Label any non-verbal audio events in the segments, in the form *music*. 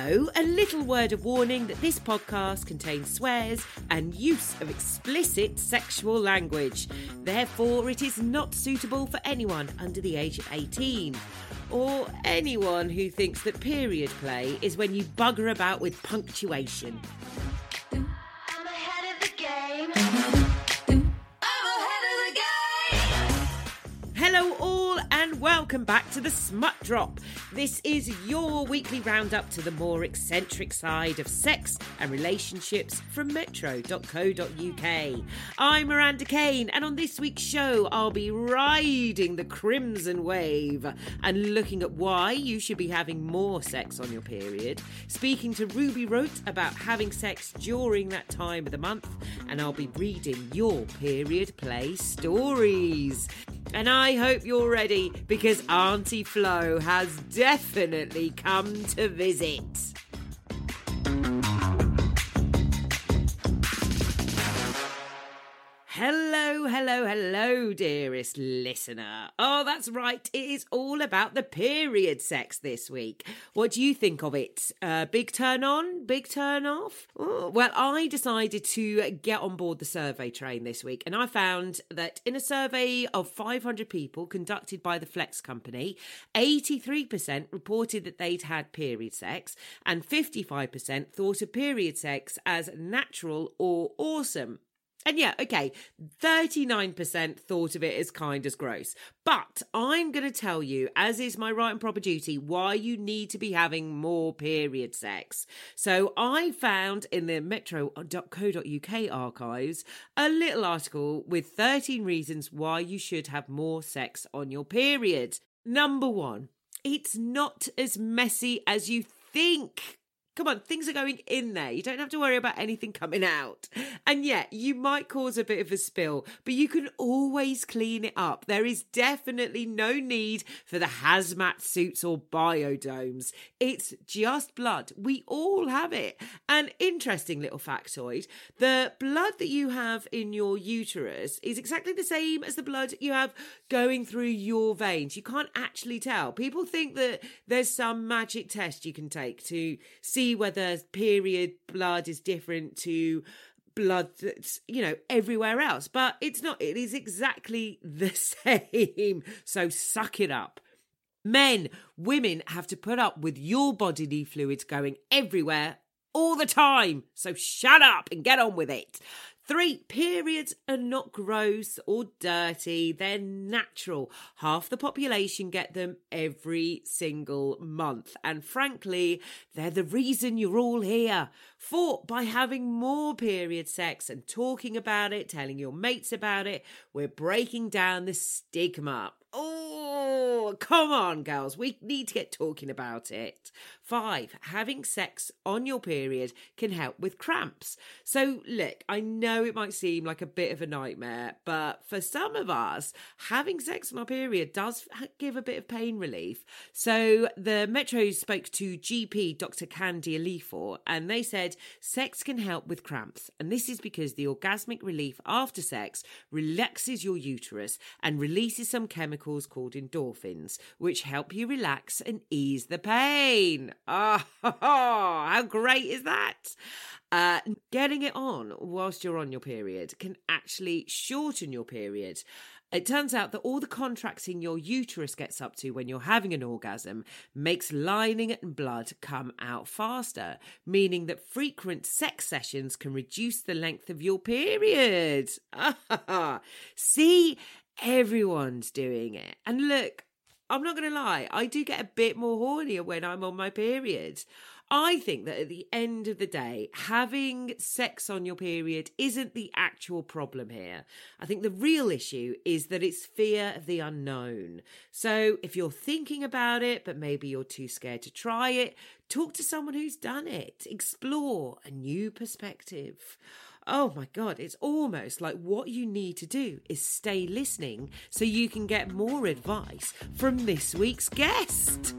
Hello, a little word of warning that this podcast contains swears and use of explicit sexual language. Therefore, it is not suitable for anyone under the age of 18. Or anyone who thinks that period play is when you bugger about with punctuation. I'm ahead of the game. I'm ahead of the game. Hello, all, and welcome back to the Smut Drop. This is your weekly roundup to the more eccentric side of sex and relationships from metro.co.uk. I'm Miranda Kane, and on this week's show, I'll be riding the crimson wave and looking at why you should be having more sex on your period, speaking to Ruby Raut about having sex during that time of the month, and I'll be reading your period play stories. And I hope you're ready because Auntie Flo has definitely come to visit. Hello, hello, hello, dearest listener. Oh, that's right. It is all about the period sex this week. What do you think of it? Uh, big turn on? Big turn off? Oh, well, I decided to get on board the survey train this week, and I found that in a survey of 500 people conducted by the Flex Company, 83% reported that they'd had period sex, and 55% thought of period sex as natural or awesome. And yeah, okay, 39% thought of it as kind as gross. But I'm going to tell you, as is my right and proper duty, why you need to be having more period sex. So I found in the metro.co.uk archives a little article with 13 reasons why you should have more sex on your period. Number one, it's not as messy as you think. Come on, things are going in there. You don't have to worry about anything coming out. And yet, you might cause a bit of a spill, but you can always clean it up. There is definitely no need for the hazmat suits or biodomes. It's just blood. We all have it. An interesting little factoid the blood that you have in your uterus is exactly the same as the blood you have going through your veins. You can't actually tell. People think that there's some magic test you can take to see whether period blood is different to blood that's you know everywhere else but it's not it is exactly the *laughs* same. So suck it up. Men women have to put up with your bodily fluids going everywhere all the time. So shut up and get on with it Three, periods are not gross or dirty, they're natural. Half the population get them every single month. And frankly, they're the reason you're all here. Four, by having more period sex and talking about it, telling your mates about it, we're breaking down the stigma. Oh, come on, girls. We need to get talking about it. Five, having sex on your period can help with cramps. So, look, I know it might seem like a bit of a nightmare, but for some of us, having sex on our period does give a bit of pain relief. So, the Metro spoke to GP Dr. Candy Alifor, and they said sex can help with cramps. And this is because the orgasmic relief after sex relaxes your uterus and releases some chemicals called endorphins, which help you relax and ease the pain. Oh, *laughs* how great is that? Uh, getting it on whilst you're on your period can actually shorten your period. It turns out that all the contracting your uterus gets up to when you're having an orgasm makes lining and blood come out faster, meaning that frequent sex sessions can reduce the length of your period. *laughs* See, everyone's doing it. And look, I'm not going to lie, I do get a bit more hornier when I'm on my period. I think that at the end of the day, having sex on your period isn't the actual problem here. I think the real issue is that it's fear of the unknown. So if you're thinking about it, but maybe you're too scared to try it, talk to someone who's done it, explore a new perspective. Oh my God, it's almost like what you need to do is stay listening so you can get more advice from this week's guest.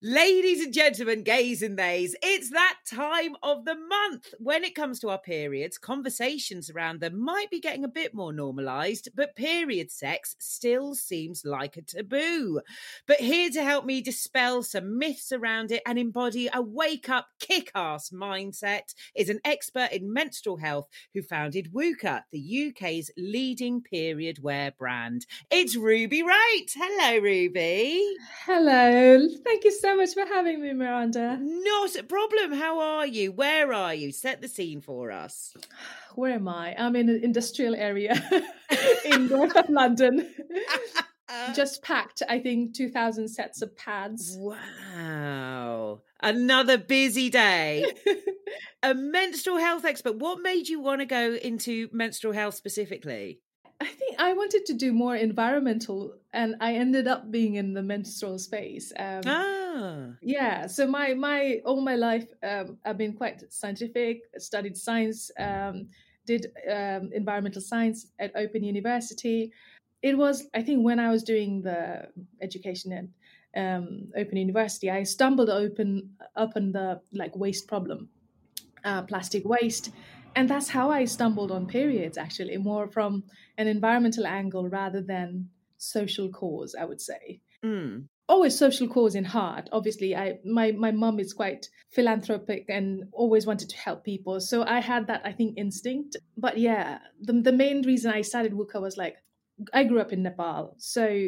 Ladies and gentlemen, gays and theys, it's that time of the month. When it comes to our periods, conversations around them might be getting a bit more normalised, but period sex still seems like a taboo. But here to help me dispel some myths around it and embody a wake up, kick ass mindset is an expert in menstrual health who founded WUKA, the UK's leading period wear brand. It's Ruby Raut. Hello, Ruby. Hello. Thank you so much for having me, Miranda. Not a problem. How are you? Where are you? Set the scene for us. Where am I? I'm in an industrial area *laughs* in north of London. *laughs* Just packed, I think, 2,000 sets of pads. Wow. Another busy day. *laughs* a menstrual health expert. What made you want to go into menstrual health specifically? I think I wanted to do more environmental, and I ended up being in the menstrual space. Um, Ah. yeah, so my my all my life, um, I've been quite scientific. Studied science, um, did um, environmental science at Open University. It was, I think, when I was doing the education at um, Open University, I stumbled open upon the like waste problem, uh, plastic waste, and that's how I stumbled on periods. Actually, more from an environmental angle rather than social cause. I would say Mm. always social cause in heart obviously i my my mum is quite philanthropic and always wanted to help people so i had that i think instinct but yeah the, the main reason i started wuka was like i grew up in nepal so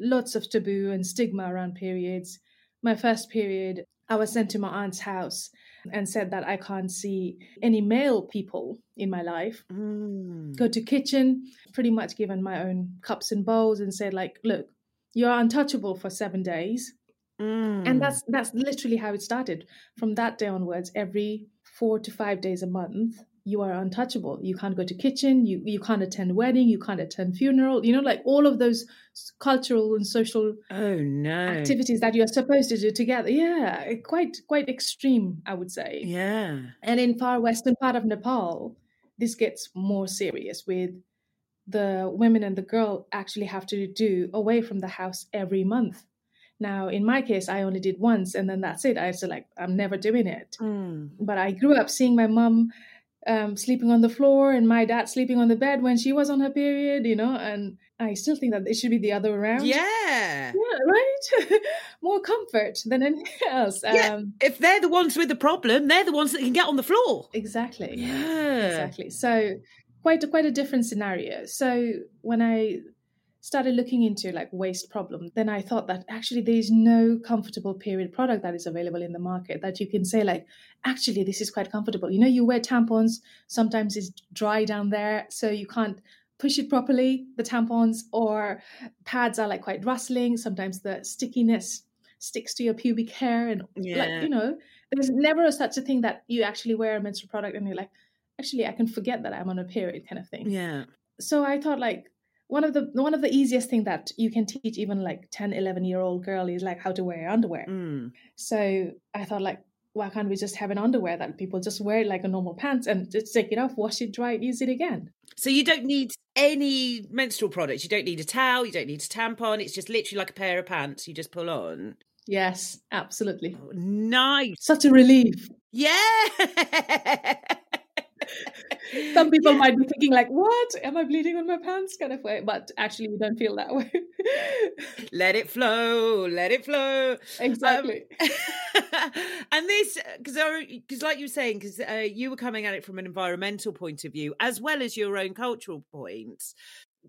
lots of taboo and stigma around periods my first period i was sent to my aunt's house and said that i can't see any male people in my life Mm. go to kitchen pretty much given my own cups and bowls and said like look you're untouchable for seven days Mm. and that's that's literally how it started from that day onwards every four to five days a month you are untouchable you can't go to kitchen you you can't attend wedding you can't attend funeral you know like all of those cultural and social Oh no. activities that you're supposed to do together yeah quite quite extreme i would say Yeah. and in far western part of Nepal, this gets more serious with the women and the girl actually have to do away from the house every month. Now, in my case, I only did once and then that's it. I said like I'm never doing it. Mm. But I grew up seeing my mum um, sleeping on the floor and my dad sleeping on the bed when she was on her period, you know, and I still think that it should be the other way around. Yeah. Yeah, right? *laughs* More comfort than anything *laughs* else. Yeah. Um, If they're the ones with the problem, they're the ones that can get on the floor. exactly. Yeah. exactly so quite a, quite a different scenario so when i started looking into like waste problem then i thought that actually there is no comfortable period product that is available in the market that you can say like actually this is quite comfortable you know you wear tampons sometimes it's dry down there so you can't push it properly the tampons or pads are like quite rustling sometimes the stickiness sticks to your pubic hair and Yeah. like you know there's never such a thing that you actually wear a menstrual product and you're like actually i can forget that i'm on a period kind of thing yeah. so i thought like one of the one of the easiest thing that you can teach even like 10 11 year old girl is like how to wear underwear Mm. so i thought like why can't we just have an underwear that people just wear like a normal pants and just take it off wash it dry it use it again So you don't need any menstrual products. You don't need a towel. You don't need a tampon. It's just literally like a pair of pants you just pull on. yes absolutely Oh, nice. such a relief Yeah. *laughs* some people Yeah. might be thinking like what am i bleeding on my pants kind of way but actually you don't feel that way Let it flow. Let it flow. exactly *laughs* and this, because because like you were saying, because uh, you were coming at it from an environmental point of view as well as your own cultural points.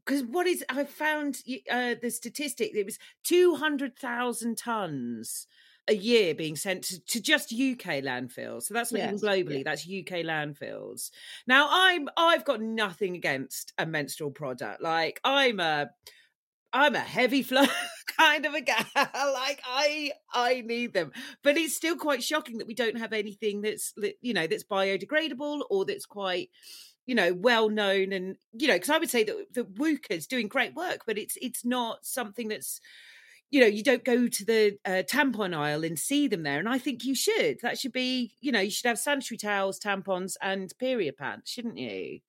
Because what is I found uh, the statistic? It was two hundred thousand tons a year being sent to, to just UK landfills. So that's not even globally. yeah. That's UK landfills. Now I'm I've got nothing against a menstrual product. Like I'm a I'm a heavy flow *laughs* kind of a gal. *laughs* like I I need them. But it's still quite shocking that we don't have anything that's you know that's biodegradable or that's quite you know well known and you know because I would say that the WUKA's doing great work but it's it's not something that's you know you don't go to the uh, tampon aisle and see them there and I think you should that should be you know you should have sanitary towels tampons and period pants shouldn't you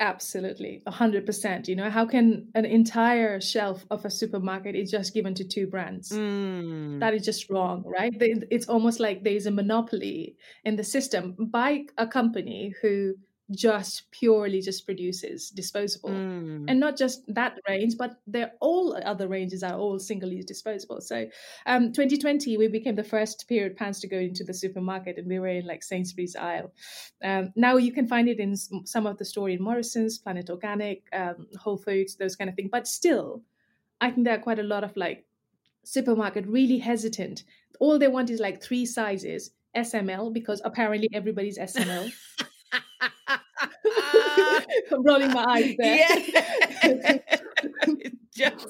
Absolutely, a hundred percent. You know, how can an entire shelf of a supermarket is just given to two brands? Mm. That is just wrong, right? It's almost like there is a monopoly in the system by a company who just purely just produces disposable. Mm. And not just that range, but they're all other ranges are all single-use disposable. So, um, 2020 we became the first period pants to go into the supermarket, and we were in like Sainsbury's aisle. Um, now you can find it in some of the store in Morrison's, Planet Organic, um, Whole Foods, those kind of things. But still, I think there are quite a lot of like supermarket really hesitant. All they want is like three sizes. SML because apparently everybody's SML. *laughs* I'm rolling my eyes *laughs* there. Yeah. it's *laughs* *laughs* just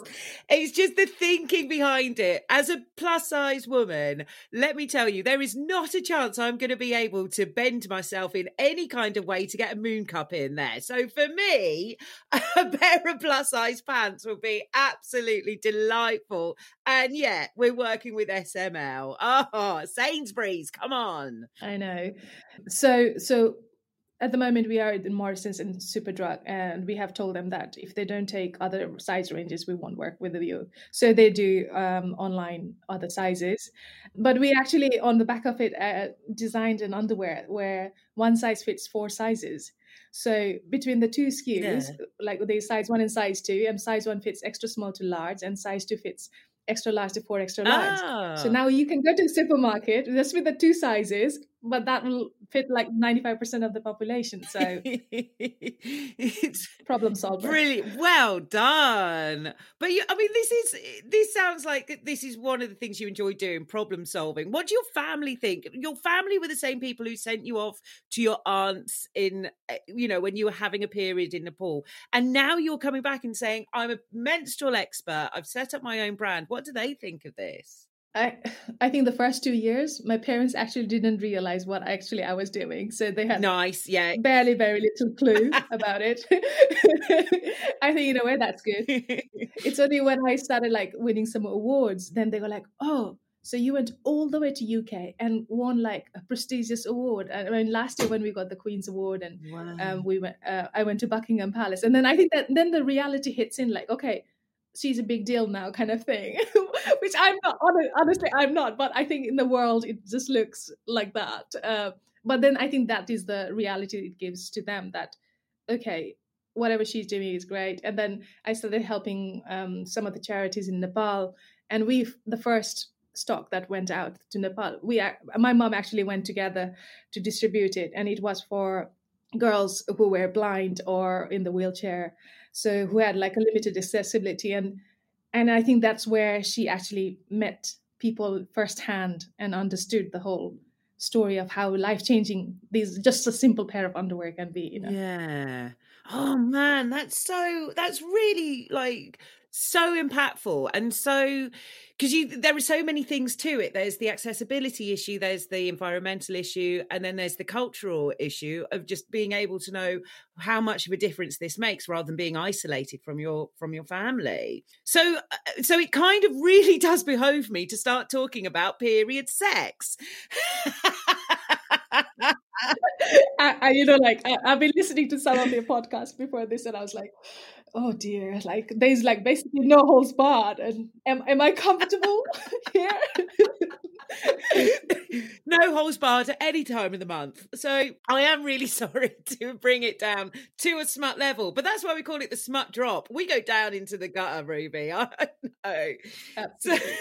it's just the thinking behind it. As a plus size woman, let me tell you, there is not a chance I'm going to be able to bend myself in any kind of way to get a moon cup in there. So for me, a pair of plus size pants will be absolutely delightful. And yeah, we're working with SML. Oh, ah, Sainsbury's, come on. I know. So so at the moment we are in Morrison's and Superdrug, and we have told them that if they don't take other size ranges, we won't work with you. So they do um, online other sizes, but we actually on the back of it uh, designed an underwear where one size fits four sizes. So between the two SKUs, like the size one and size two, and size one fits extra small to large, and size two fits extra large to four extra large. So Ah. now you can go to the supermarket just with the two sizes, but that will fit like 95% of the population. So it's *laughs* problem solver. really Well done. But you, I mean, this is this sounds like this is one of the things you enjoy doing, problem solving. What do your family think? Your family were the same people who sent you off to your aunts in, eh, you know, when you were having a period in Nepal, and now you're coming back and saying, "I'm a menstrual expert. I've set up my own brand." What do they think of this? I I think the first two years, my parents actually didn't realize what actually I was doing. So they had Nice, yeah. barely, very little clue *laughs* about it. *laughs* I think in a way that's good. *laughs* It's only when I started like winning some awards, then they were like, "Oh, so you went all the way to UK and won like a prestigious award." And I mean, last year when we got the Queen's Award, and wow. um, we went, uh, I went to Buckingham Palace, and then I think that then the reality hits in, like, okay, she's a big deal now, kind of thing. *laughs* Which I'm not. Honestly, I'm not. But I think in the world, it just looks like that. Uh, but then I think that is the reality it gives to them that, okay, whatever she's doing is great. And then I started helping um, some of the charities in Nepal, and we the first stock that went out to Nepal. We my mom actually went together to distribute it, and it was for girls who were blind or in the wheelchair, so who had like a limited accessibility, and and I think that's where she actually met people firsthand and understood the whole story of how life changing these just a simple pair of underwear can be. You know. Yeah. Oh man, that's so that's really like so impactful and so because you there are so many things to it. There's the accessibility issue there's the environmental issue and then there's the cultural issue of just being able to know how much of a difference this makes rather than being isolated from your from your family. So uh, so it kind of really *laughs* does behove me to start talking about period sex *laughs* I, I, you know, like I, I've been listening to some of your podcasts before this, and I was like, "Oh dear!" Like there's like basically no holds barred, and am am I comfortable *laughs* here? *laughs* no holes barred at any time of the month. So I am really *laughs* sorry to bring it down to a smut level, but that's why we call it the smut drop. We go down into the gutter, Ruby. *laughs* I know. So, Absolutely.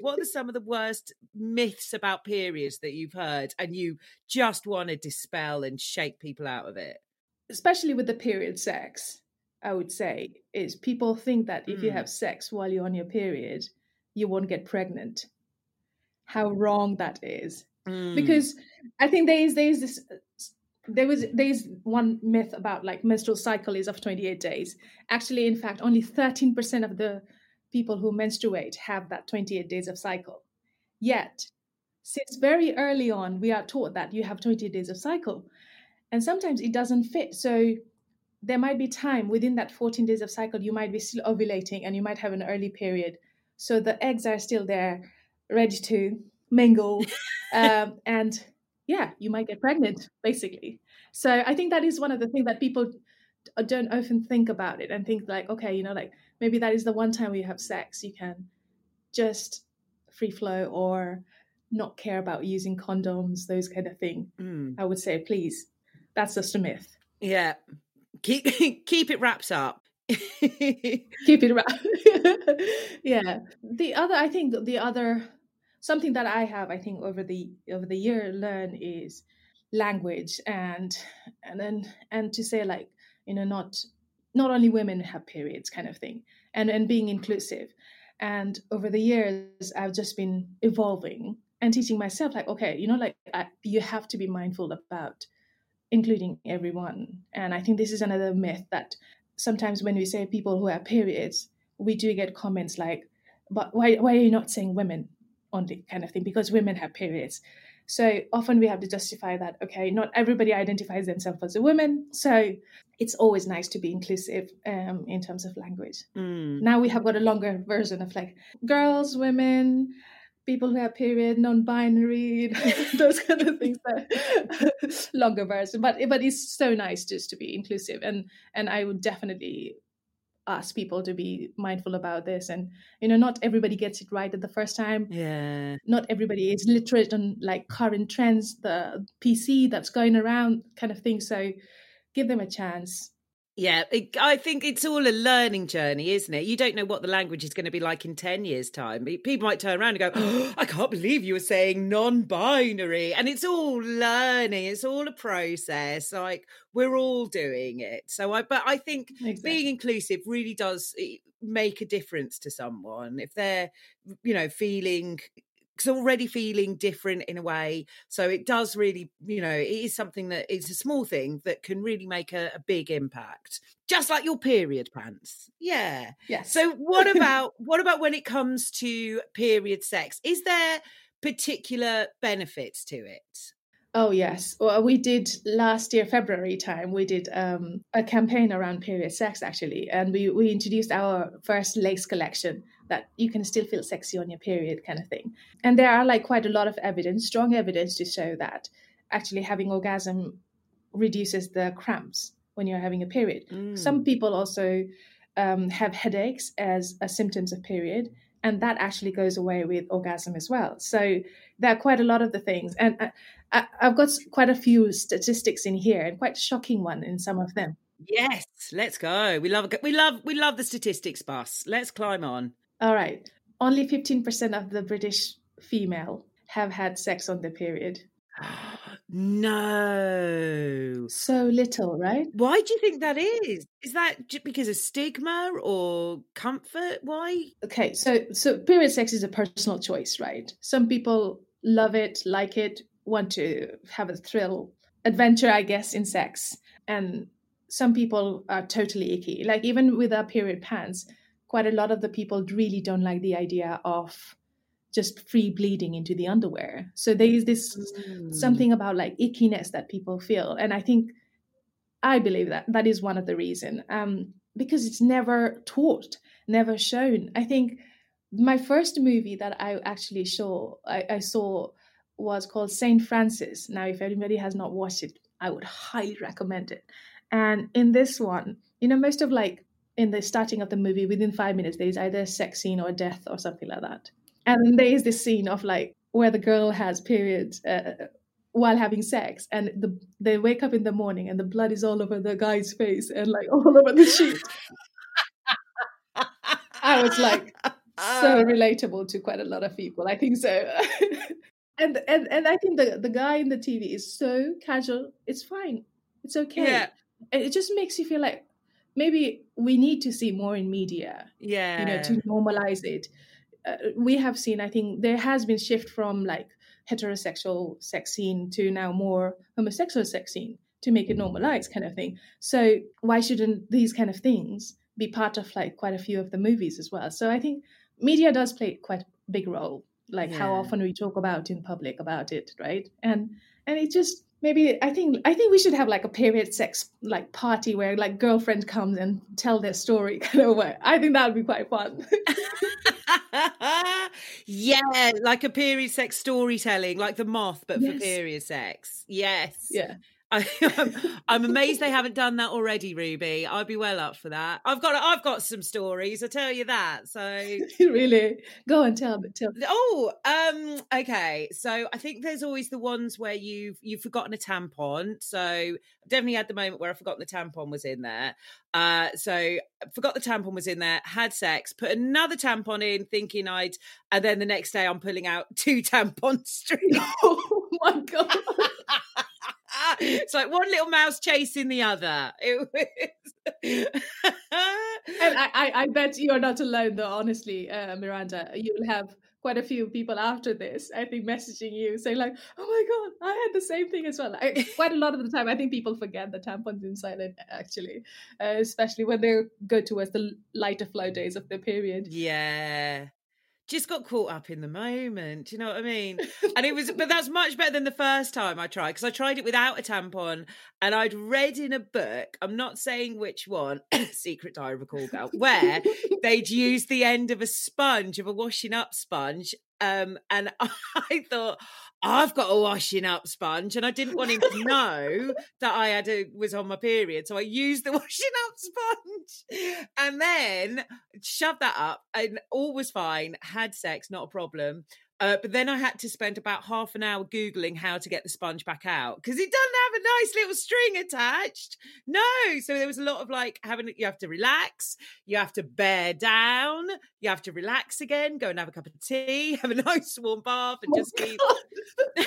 what are some of the worst myths about periods that you've heard and you just want to dispel and shake people out of it? Especially with the period sex, I would say is people think that if you Mm. have sex while you're on your period, you won't get pregnant. How wrong that is. Mm. because I think there is there is this there was there is one myth about like menstrual cycle is of 28 days. Actually, in fact, only 13% of the people who menstruate have that 28 days of cycle. Yet, since very early on, we are taught that you have 28 days of cycle, and sometimes it doesn't fit. So there might be time within that 14 days of cycle you might be still ovulating and you might have an early period. So the eggs are still there, ready to mingle *laughs* um, and yeah, you might get pregnant, basically. So I think that is one of the things that people don't often think about it and think like, okay, you know, like maybe that is the one time we have sex, you can just free flow or not care about using condoms, those kind of thing. Mm. I would say, please, that's just a myth. Yeah. Keep *laughs* keep it wrapped up. *laughs* Keep it around. *laughs* yeah. The other, I think, the other something that I have, I think, over the over the year learn is language and and then and to say like you know not not only women have periods kind of thing and and being inclusive and over the years i've just been evolving and teaching myself like okay you know like I, you have to be mindful about including everyone and i think this is another myth that sometimes when we say people who have periods we do get comments like but why why are you not saying women only kind of thing because women have periods so often we have to justify that, okay, not everybody identifies themselves as a woman. So it's always nice to be inclusive um, in terms of language. Mm. Now we have got a longer version of like girls, women, people who have period, non-binary, *laughs* those kind of things. That *laughs* longer version, but but it's so nice just to be inclusive, and and I would definitely ask people to be mindful about this and you know not everybody gets it right at the first time Yeah. not everybody is literate on like current trends, the PC that's going around kind of thing. So give them a chance. Yeah, it, I think it's all a learning journey, isn't it? You don't know what the language is going to be like in 10 years' time. People might turn around and go, oh, *gasps* I can't believe you were saying non binary. And it's all learning, it's all a process. Like, we're all doing it. So, I, but I think Exactly. being inclusive really does eh, make a difference to someone if they're, you know, feeling. 'Cause already feeling different in a way so it does really you know it is something that is a small thing that can really make a, a big impact just like your period pants yeah yes. so what *laughs* about what about when it comes to period sex is there particular benefits to it Oh yes. Well, we did last year, February time. We did um, a campaign around period sex actually, and we we introduced our first lace collection that you can still feel sexy on your period, kind of thing. And there are like quite a lot of evidence, strong evidence to show that actually having orgasm reduces the cramps when you're having a period. Mm. Some people also um, have headaches as a symptoms of period, and that actually goes away with orgasm as well. So there are quite a lot of the things, and I, I, I've got quite a few statistics in here, and quite a shocking one in some of them. yes let's go we love we love we love the statistics bus let's climb on All right, only fifteen percent of the British female have had sex on the period. *gasps* no So little, right? why do you think that is is that because of stigma or comfort why Okay, so so period sex is a personal choice, right? Some people love it, like it, want to have a thrill, adventure, I guess, in sex, and some people are totally icky. Like even with our period pants, quite a lot of the people really don't like the idea of just free bleeding into the underwear. So there is this Mm. something about like ickiness that people feel, and I think I believe that that is one of the reason um, because it's never taught, never shown. I think my first movie that I actually saw I, I saw was called Saint Francis. Now, if anybody has not watched it, I would highly recommend it. And in this one, you know, most of like in the starting of the movie, within five minutes, there is either a sex scene or death or something like that. And then there is this scene of like where the girl has periods uh, while having sex, and the they wake up in the morning and the blood is all over the guy's face and like *laughs* all over the sheet. I was like, so *laughs* relatable to quite a lot of people. I think so. *laughs* and and and I think the the guy in the TV is so casual. It's fine. It's okay. Yeah. And it just makes you feel like maybe we need to see more in media. yeah You know, to normalize it. Uh, we have seen. I think there has been shift from like heterosexual sex scene to now more homosexual sex scene to make it normalized kind of thing. So why shouldn't these kind of things be part of like quite a few of the movies as well? So I think media does play quite a big role, like how often we talk about in public about it, right? And and it just maybe I think I think we should have like a period sex like party where like girlfriend comes and tell their story *laughs* kind of way. I think that would be quite fun. *laughs* yeah, like a period sex storytelling, like the moth, but for period sex. Yes. Yeah. I, *laughs* I'm, I'm amazed they haven't done that already, Ruby. I'd be well up for that. I've got I've got some stories. I tell you that. So *laughs* really. Go and tell me. Tell. Oh, um, okay. So I think there's always the ones where you've you've forgotten a tampon. So I've definitely had the moment where I forgot the tampon was in there. Uh, so forgot the tampon was in there, had sex, put another tampon in, thinking I'd, and then the next day I'm pulling out *laughs* two tampon strings. Oh my god. It's like one little mouse chasing the other. It was. And *laughs* I, I, bet you are not alone, though. Honestly, uh, Miranda, you will have quite a few people after this. I think messaging you saying like, "Oh my god, I had the same thing as well." I, quite a lot of the time, I think people forget the tampons in silent. Actually, uh, especially when they go towards the lighter flow days of their period. Yeah. Just got caught up in the moment. Do you know what I mean? *laughs* And it was, but that's much better than the first time I tried because I tried it without a tampon and I'd read in a book, I'm not saying which one, *coughs* Secret Diary of a Call Girl, where *laughs* they'd use the end of a sponge, of a washing up sponge. Um, and *laughs* I thought, I've got a washing up sponge, and I didn't want him to *laughs* know that I had a, was on my period, so I used the *laughs* washing up sponge, and then shoved that up, and all was fine. Had sex, not a problem. Uh, but then I had to spend about half an hour googling how to get the sponge back out because it doesn't have a nice little string attached. No, so there was a lot of like having you have to relax, you have to bear down, you have to relax again, go and have a cup of tea, *laughs* have a nice warm bath, and Oh, just keep. *laughs*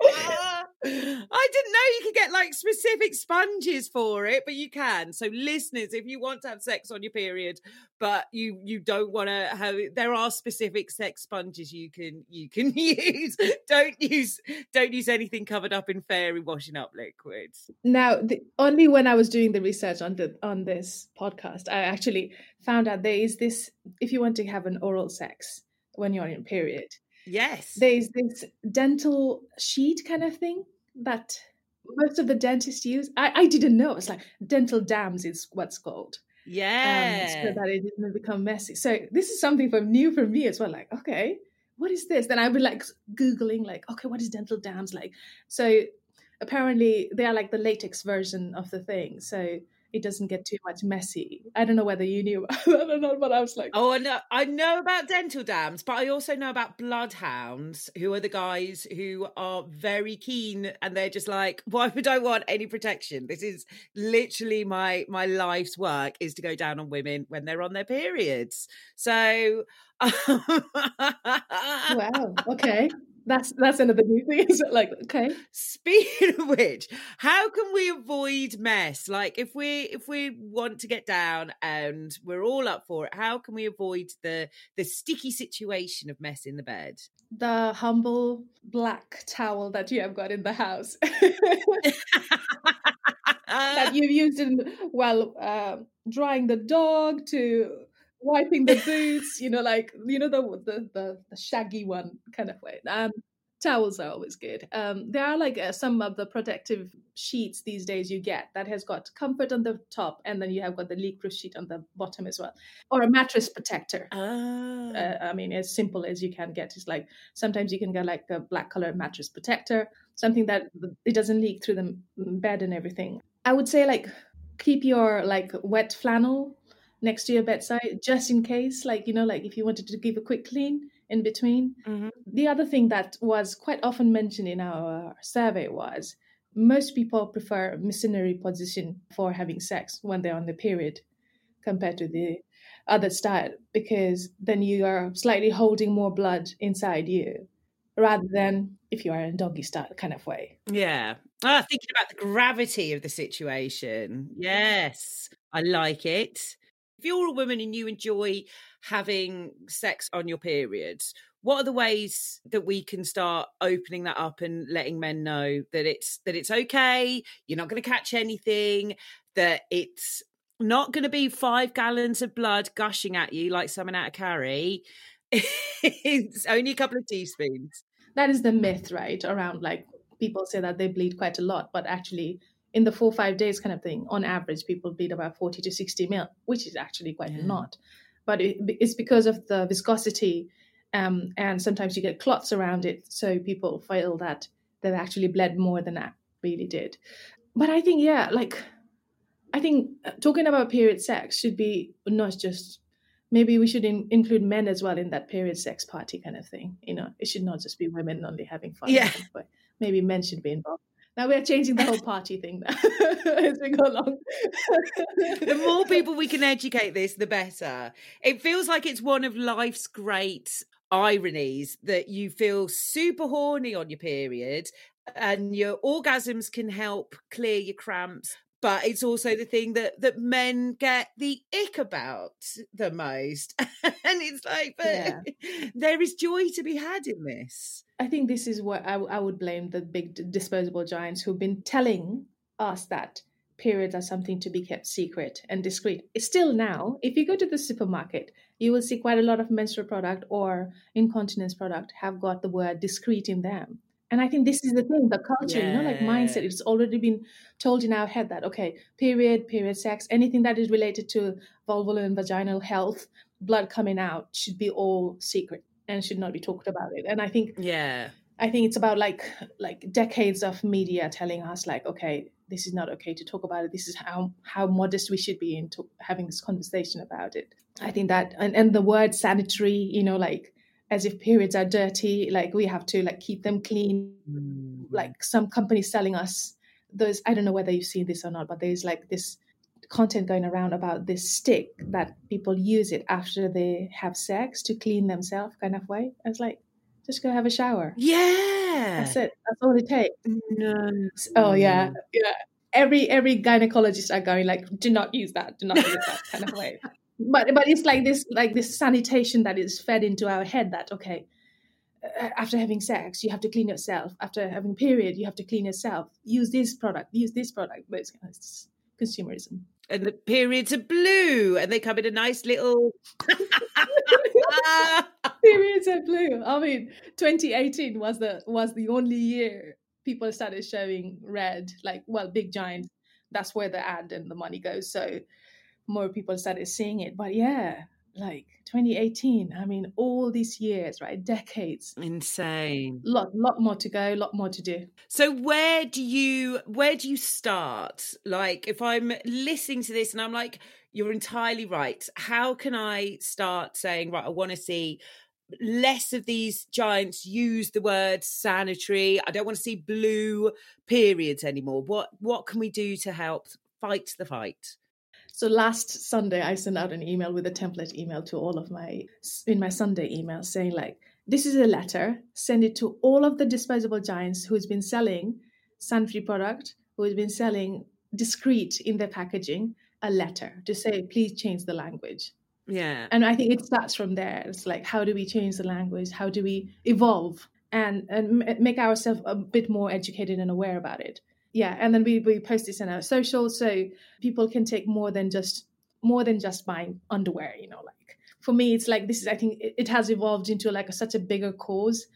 *laughs* I didn't know you could get like specific sponges for it, but you can. So, listeners, if you want to have sex on your period, but you you don't want to have, there are specific sex sponges you can you can *laughs* use. don't use don't use anything covered up in fairy washing up liquids. Now, the, only when I was doing the research on the on this podcast, I actually found out there is this. If you want to have an oral sex when you're in period, Yes, there is this dental sheet kind of thing that most of the dentists use. I, I didn't know. It's like dental dams is what's called. yeah. Um, so that it didn't become messy. So this is something for new for me as well. Like, okay, what is this? Then I'd be like Googling, like, okay, what is dental dams like? So apparently they are like the latex version of the thing. So it doesn't get too much messy. I don't know whether you knew about *laughs* that or not, but I was like, Oh, I know, I know about dental dams, but I also know about bloodhounds, who are the guys who are very keen, and they're just like, *laughs* "Why would I want any protection? This is literally my my life's work is to go down on women when they're on their periods." So, *laughs* wow, okay. That's that's another new thing. *laughs* Is like, okay. Speaking *laughs* of which, how can we avoid mess? Like if we if we want to get down and we're all up for it, how can we avoid the the sticky situation of mess in the bed? The humble black towel that you have got in the house. *laughs* that you've used in well uh, drying the dog to wiping the boots you know like you know the the the, the shaggy one kind of way um towels are always good um there are like uh, some of the protective sheets these days you get that has got comfort on the top and then you have got the leak proof sheet on the bottom as well or a mattress protector Ah. uh, I mean, as simple as you can get is like sometimes you can get like a black color mattress protector, something that it doesn't leak through the bed and everything. I would say like keep your like wet flannel next to your bedside just in case, like you know, like if you wanted to give a quick clean in between. Mhm. The other thing that was quite often mentioned in our survey was most people prefer missionary position for having sex when they're on the period compared to the other style because then you are slightly holding more blood inside you rather than if you are in doggy style kind of way. Yeah. Ah, thinking about the gravity of the situation. Yes, I like it. If you're a woman and you enjoy having sex on your periods, what are the ways that we can start opening that up and letting men know that it's that it's okay, you're not going to catch anything, that it's not going to be 5 gallons of blood gushing at you like someone out of Carrie. *laughs* it's only a couple of teaspoons. That is the myth, right? Around like people say that they bleed quite a lot, but actually in the four five days kind of thing, on average, people bleed about 40 to 60 mil, which is actually quite Yeah. a lot. but it, it's because of the viscosity, um, and sometimes you get clots around it, so people feel that they've actually bled more than that really did. But I think, yeah, like I think uh, talking about period sex should be not just maybe we should in, include men as well in that period sex party kind of thing. You know, it should not just be women only having fun. Yeah. *laughs* but maybe men should be involved. Now we're changing the whole party thing now *laughs* as we go along. *laughs* the more people we can educate this, the better. It feels like it's one of life's great ironies that you feel super horny on your period and your orgasms can help clear your cramps but it's also the thing that that men get the ick about the most *laughs* and it's like but Yeah. *laughs* there is joy to be had in this I think this is what I, I would blame the big disposable giants who've been telling us that periods are something to be kept secret and discreet. Still now, if you go to the supermarket, you will see quite a lot of menstrual product or incontinence product have got the word discreet in them. And I think this is the thing, the culture, you know, like mindset. It's already been told in our head that okay, period, period sex, anything that is related to vulval and vaginal health, blood coming out should be all secret and should not be talked about it. And I think yeah I think it's about like like decades of media telling us like, okay, this is not okay to talk about it. This is how how modest we should be in to having this conversation about it. I think that and, and the word sanitary, you know, like as if periods are dirty, like we have to like keep them clean. Mm. Like some companies selling us those. I don't know whether you've seen this or not, but there's like this content going around about this stick that people use it after they have sex to clean themselves, kind of way. I was like, just go have a shower. yeah That's it. That's all it takes. no Oh yeah, yeah. Every every gynecologist are going like, do not use that, do not use that kind of way. But but it's like this like this sanitation that is fed into our head that okay, uh, after having sex you have to clean yourself. After having period you have to clean yourself. Use this product. Use this product. But it's, it's consumerism. and the periods are blue and they come in a nice little *laughs* Periods are blue. I mean, 2018 was the was the only year people started showing red. Like, well, big giant. That's where the ad and the money goes. So more people started seeing it. But yeah, like 2018. I mean, all these years, right? Decades. insane Lot, lot more to go. Lot more to do. So where do you where do you start? Like if I'm listening to this and I'm like, you're entirely right. How can I start saying, right, I want to see less of these giants use the word sanitary. I don't want to see blue periods anymore. What what can we do to help fight the fight? So last Sunday, I sent out an email with a template email to all of my in my Sunday email saying like, this is a letter. Send it to all of the disposable giants who's been selling sanitary product, who has been selling discreet in their packaging, a letter to say, please change the language. Yeah. And I think it starts from there. It's like, how do we change the language? How do we evolve and and make ourselves a bit more educated and aware about it? Yeah and then we, we post this in our social so people can take more than just more than just buying underwear you know like for me it's like this is i think it, it has evolved into like a, such a bigger cause.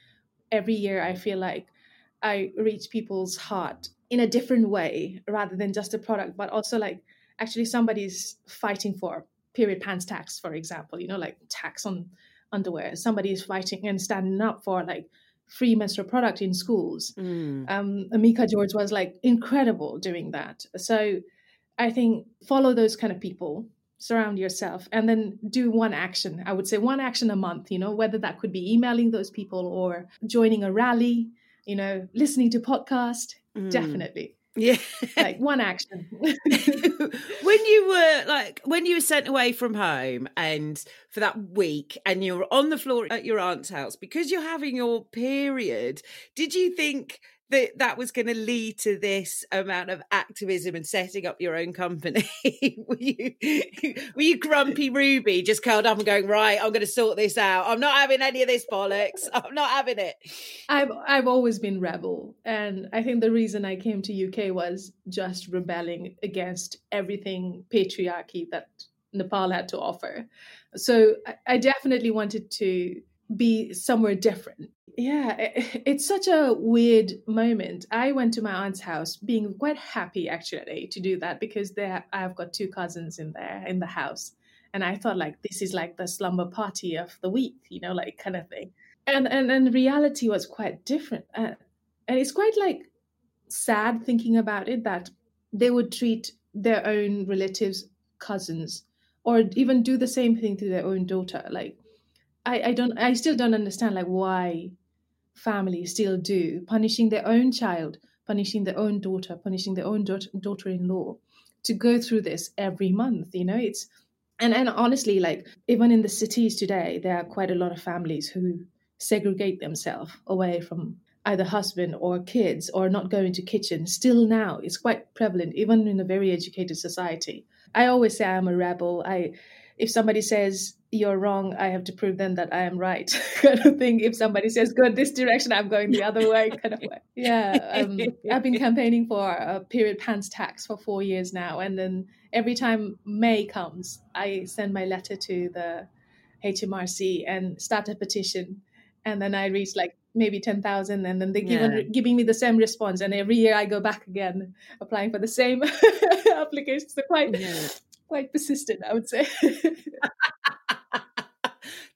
Every year i feel like i reach people's heart in a different way rather than just a product but also like actually somebody's fighting for period pants tax for example you know like tax on underwear. Somebody is fighting and standing up for like free menstrual product in schools Mm. um, Amika George was like incredible doing that. So I think follow those kind of people, surround yourself, and then do one action. I would say one action a month, you know, whether that could be emailing those people or joining a rally, you know, listening to podcast. Mm. Definitely. Yeah. Like one action. *laughs* when you were like when you were sent away from home and for that week and you were on the floor at your aunt's house because you're having your period did you think that that was going to lead to this amount of activism and setting up your own company. *laughs* Were you *laughs* were you grumpy ruby just curled up and going right i'm going to sort this out. I'm not having any of this bollocks. *laughs* I'm not having it. I've I've always been rebel, and I think the reason I came to UK was just rebelling against everything patriarchy that Nepal had to offer. So I, I definitely wanted to be somewhere different. Yeah, it, it's such a weird moment. I went to my aunt's house, being quite happy actually to do that because there I've got two cousins in there in the house, and I thought like this is like the slumber party of the week, you know, like kind of thing. And and and reality was quite different, uh, and it's quite like sad thinking about it that they would treat their own relatives, cousins, or even do the same thing to their own daughter. Like I I don't I still don't understand like why families still do punishing their own child, punishing their own daughter, punishing their own daughter, daughter-in-law to go through this every month. You know, it's and and honestly like even in the cities today there are quite a lot of families who segregate themselves away from either husband or kids or not going to kitchen. Still now it's quite prevalent even in a very educated society. I always say i'm a rebel. I if somebody says you're wrong i have to prove them that i am right *laughs* kind of thing. If somebody says go this direction i'm going the other way kind of way. *laughs* Yeah um, i've been campaigning for a period pants tax for four years now and then every time may comes i send my letter to the hmrc and start a petition. And then i reach like maybe 10,000 and then they give Yeah. giving me the same response. And every year i go back again applying for the same *laughs* applications. They're quite Yeah. Quite persistent i would say *laughs*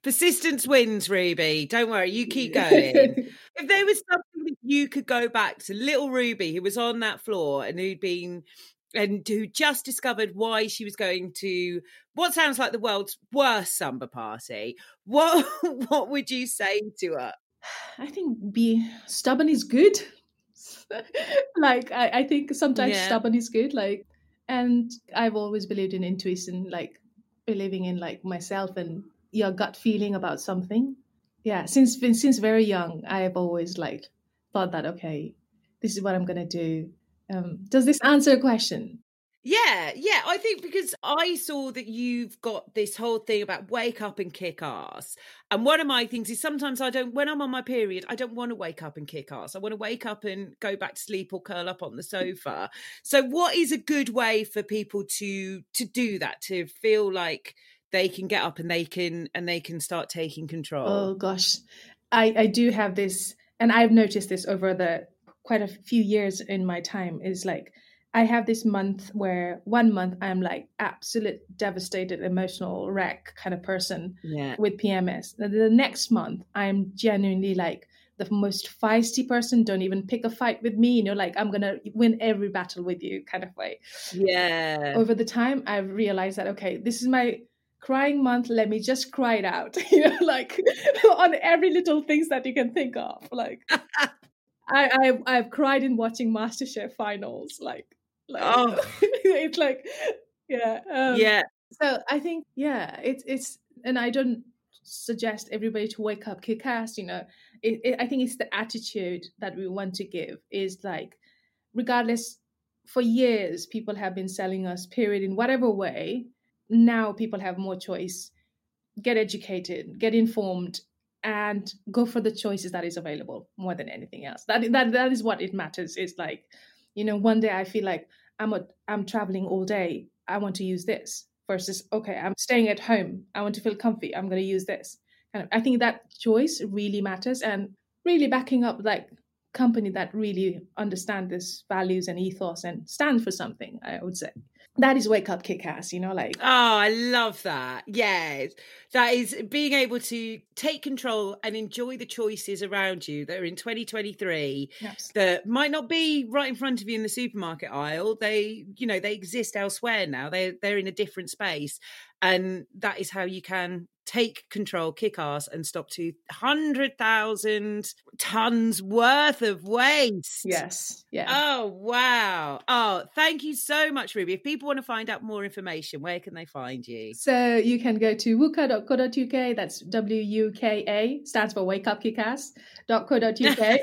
Persistence wins, Ruby. Don't worry, you keep going. *laughs* if there was something that you could go back to little Ruby who was on that floor and who'd been and who just discovered why she was going to what sounds like the world's worst samba party, what *laughs* what would you say to her? I think be stubborn is good. like I, I think sometimes Yeah. stubborn is good. Like and I've always believed in intuition, like believing in like myself and your gut feeling about something. Yeah, since since very young, I have always like thought that okay, this is what I'm gonna do. Um, does this answer a question? Yeah, yeah. I think because I saw that you've got this whole thing about wake up and kick ass. And one of my things is sometimes I don't, when I'm on my period, I don't want to wake up and kick ass. I want to wake up and go back to sleep or curl up on the sofa. So, what is a good way for people to to do that? To feel like they can get up and they can and they can start taking control. Oh gosh, I I do have this, and I've noticed this over the quite a few years in my time. Is like I have this month where one month I'm like absolute devastated, emotional wreck kind of person yeah. with PMS. The, next month I'm genuinely like the most feisty person. Don't even pick a fight with me. You know, like I'm gonna win every battle with you kind of way Yeah. over the time i've realized that okay this is my crying month let me just cry it out *laughs* you know like *laughs* on every little things that you can think of like *laughs* i i've, I've cried in watching masterchef finals like like Oh. *laughs* it's like yeah um, yeah. so I think, yeah, it's it's, and I don't suggest everybody to wake up kick ass. You know, it, it, I think it's the attitude that we want to give. Is like, regardless, for years people have been selling us period in whatever way. Now people have more choice. Get educated, get informed, and go for the choices that is available more than anything else. That that that is what it matters. It's like, you know, one day I feel like I'm a, I'm traveling all day. I want to use this versus okay, I'm staying at home. I want to feel comfy. I'm going to use this. And I think that choice really matters and really backing up like company that really understand this values and ethos and stand for something. I would say that is wake up kick ass. You know, like Oh, I love that. Yes. That is being able to take control and enjoy the choices around you that are in 2023 yes. that might not be right in front of you in the supermarket aisle. They, you know, they exist elsewhere now. They they're in a different space. And that is how you can take control, kick ass, and stop 200,000 tons worth of waste. yes, yeah. Oh, wow. Oh, thank you so much, Ruby. If people want to find out more information, where can they find you? So you can go to wuka.co.uk, that's W U K A, stands for Wake Up Kick Kickass.co.uk,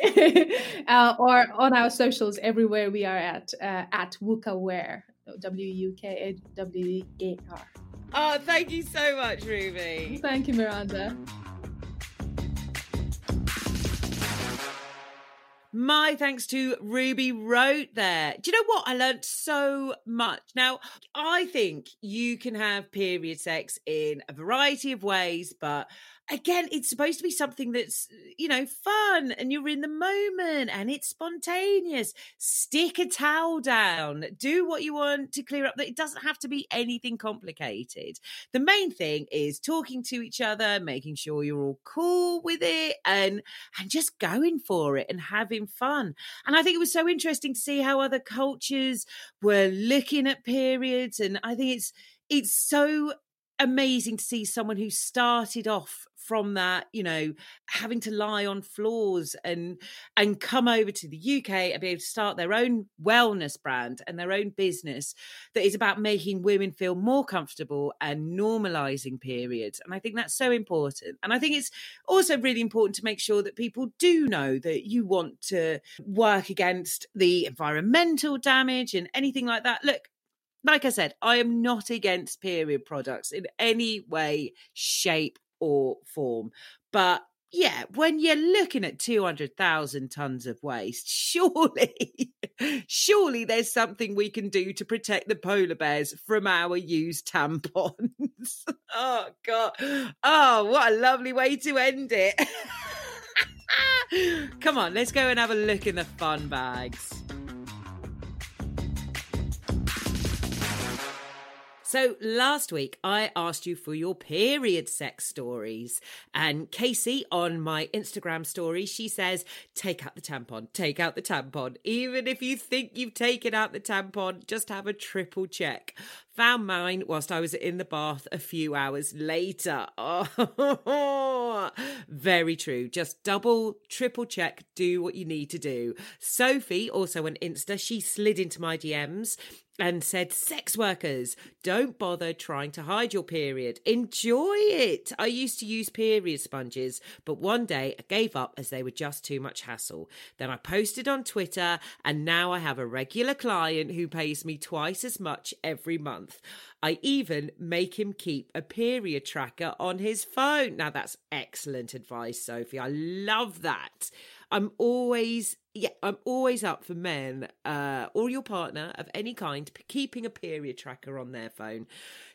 *laughs* *laughs* uh, or on our socials everywhere we are at, uh, at WukaWear, W U K A W E R. Oh, thank you so much, Ruby. Thank you, Miranda. My thanks to Ruby Raut there. Do you know what? I learned so much. Now, I think you can have period sex in a variety of ways, but again, it's supposed to be something that's, you know, fun and you're in the moment and it's spontaneous. Stick a towel down, do what you want to clear up. That it doesn't have to be anything complicated. The main thing is talking to each other, making sure you're all cool with it and and just going for it and having fun. And I think it was so interesting to see how other cultures were looking at periods and I think it's it's so amazing to see someone who started off from that you know having to lie on floors and and come over to the UK and be able to start their own wellness brand and their own business that is about making women feel more comfortable and normalizing periods and I think that's so important and I think it's also really important to make sure that people do know that you want to work against the environmental damage and anything like that. Look like I said, I am not against period products in any way, shape, or form. But yeah, when you're looking at 200,000 tons of waste, *laughs* surely, surely there's something we can do to protect the polar bears from our used tampons. *laughs* oh, God. Oh, what a lovely way to end it. *laughs* Come on, let's go and have a look in the fun bags. So last week I asked you for your period sex stories. And Casey on my Instagram story, she says, take out the tampon, take out the tampon. Even if you think you've taken out the tampon, just have a triple check. Found mine whilst I was in the bath a few hours later. Oh, *laughs* very true. Just double, triple check, do what you need to do. Sophie, also on Insta, she slid into my DMs and said, Sex workers, don't bother trying to hide your period. Enjoy it. I used to use period sponges, but one day I gave up as they were just too much hassle. Then I posted on Twitter, and now I have a regular client who pays me twice as much every month. I even make him keep a period tracker on his phone. Now, that's excellent advice, Sophie. I love that. I'm always yeah, I'm always up for men uh, or your partner of any kind keeping a period tracker on their phone,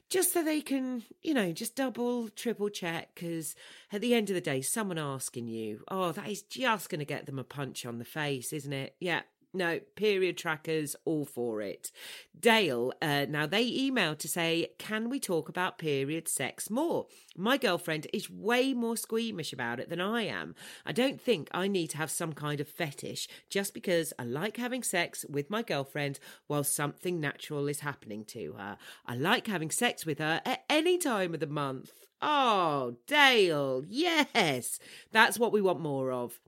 just so they can, you know, just double, triple check. Because at the end of the day, someone asking you, oh, that is just going to get them a punch on the face, isn't it? Yeah, no, period trackers, all for it. Dale, uh, now they emailed to say, Can we talk about period sex more? My girlfriend is way more squeamish about it than I am. I don't think I need to have some kind of fetish just because I like having sex with my girlfriend while something natural is happening to her. I like having sex with her at any time of the month. Oh, Dale, yes, that's what we want more of.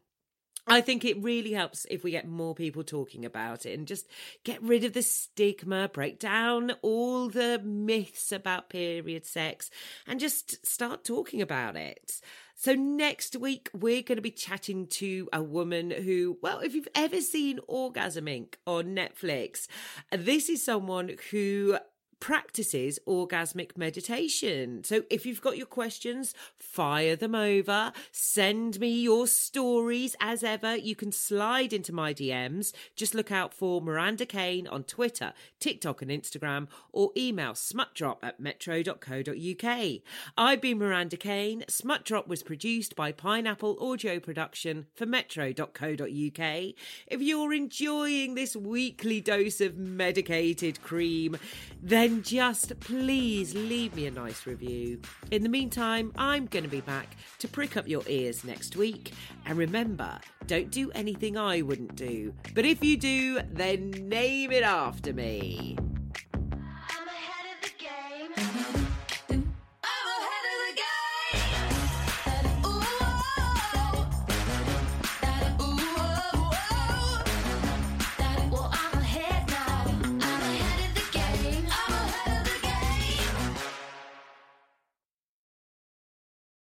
I think it really helps if we get more people talking about it and just get rid of the stigma, break down all the myths about period sex, and just start talking about it. So, next week, we're going to be chatting to a woman who, well, if you've ever seen Orgasm Inc. on Netflix, this is someone who practices orgasmic meditation. So if you've got your questions, fire them over. Send me your stories as ever. You can slide into my DMs. Just look out for Miranda Kane on Twitter, TikTok, and Instagram, or email smutdrop at metro.co.uk. I've been Miranda Kane. Smutdrop was produced by Pineapple Audio Production for metro.co.uk. If you're enjoying this weekly dose of medicated cream, then then just please leave me a nice review. In the meantime, I'm going to be back to prick up your ears next week. And remember, don't do anything I wouldn't do. But if you do, then name it after me.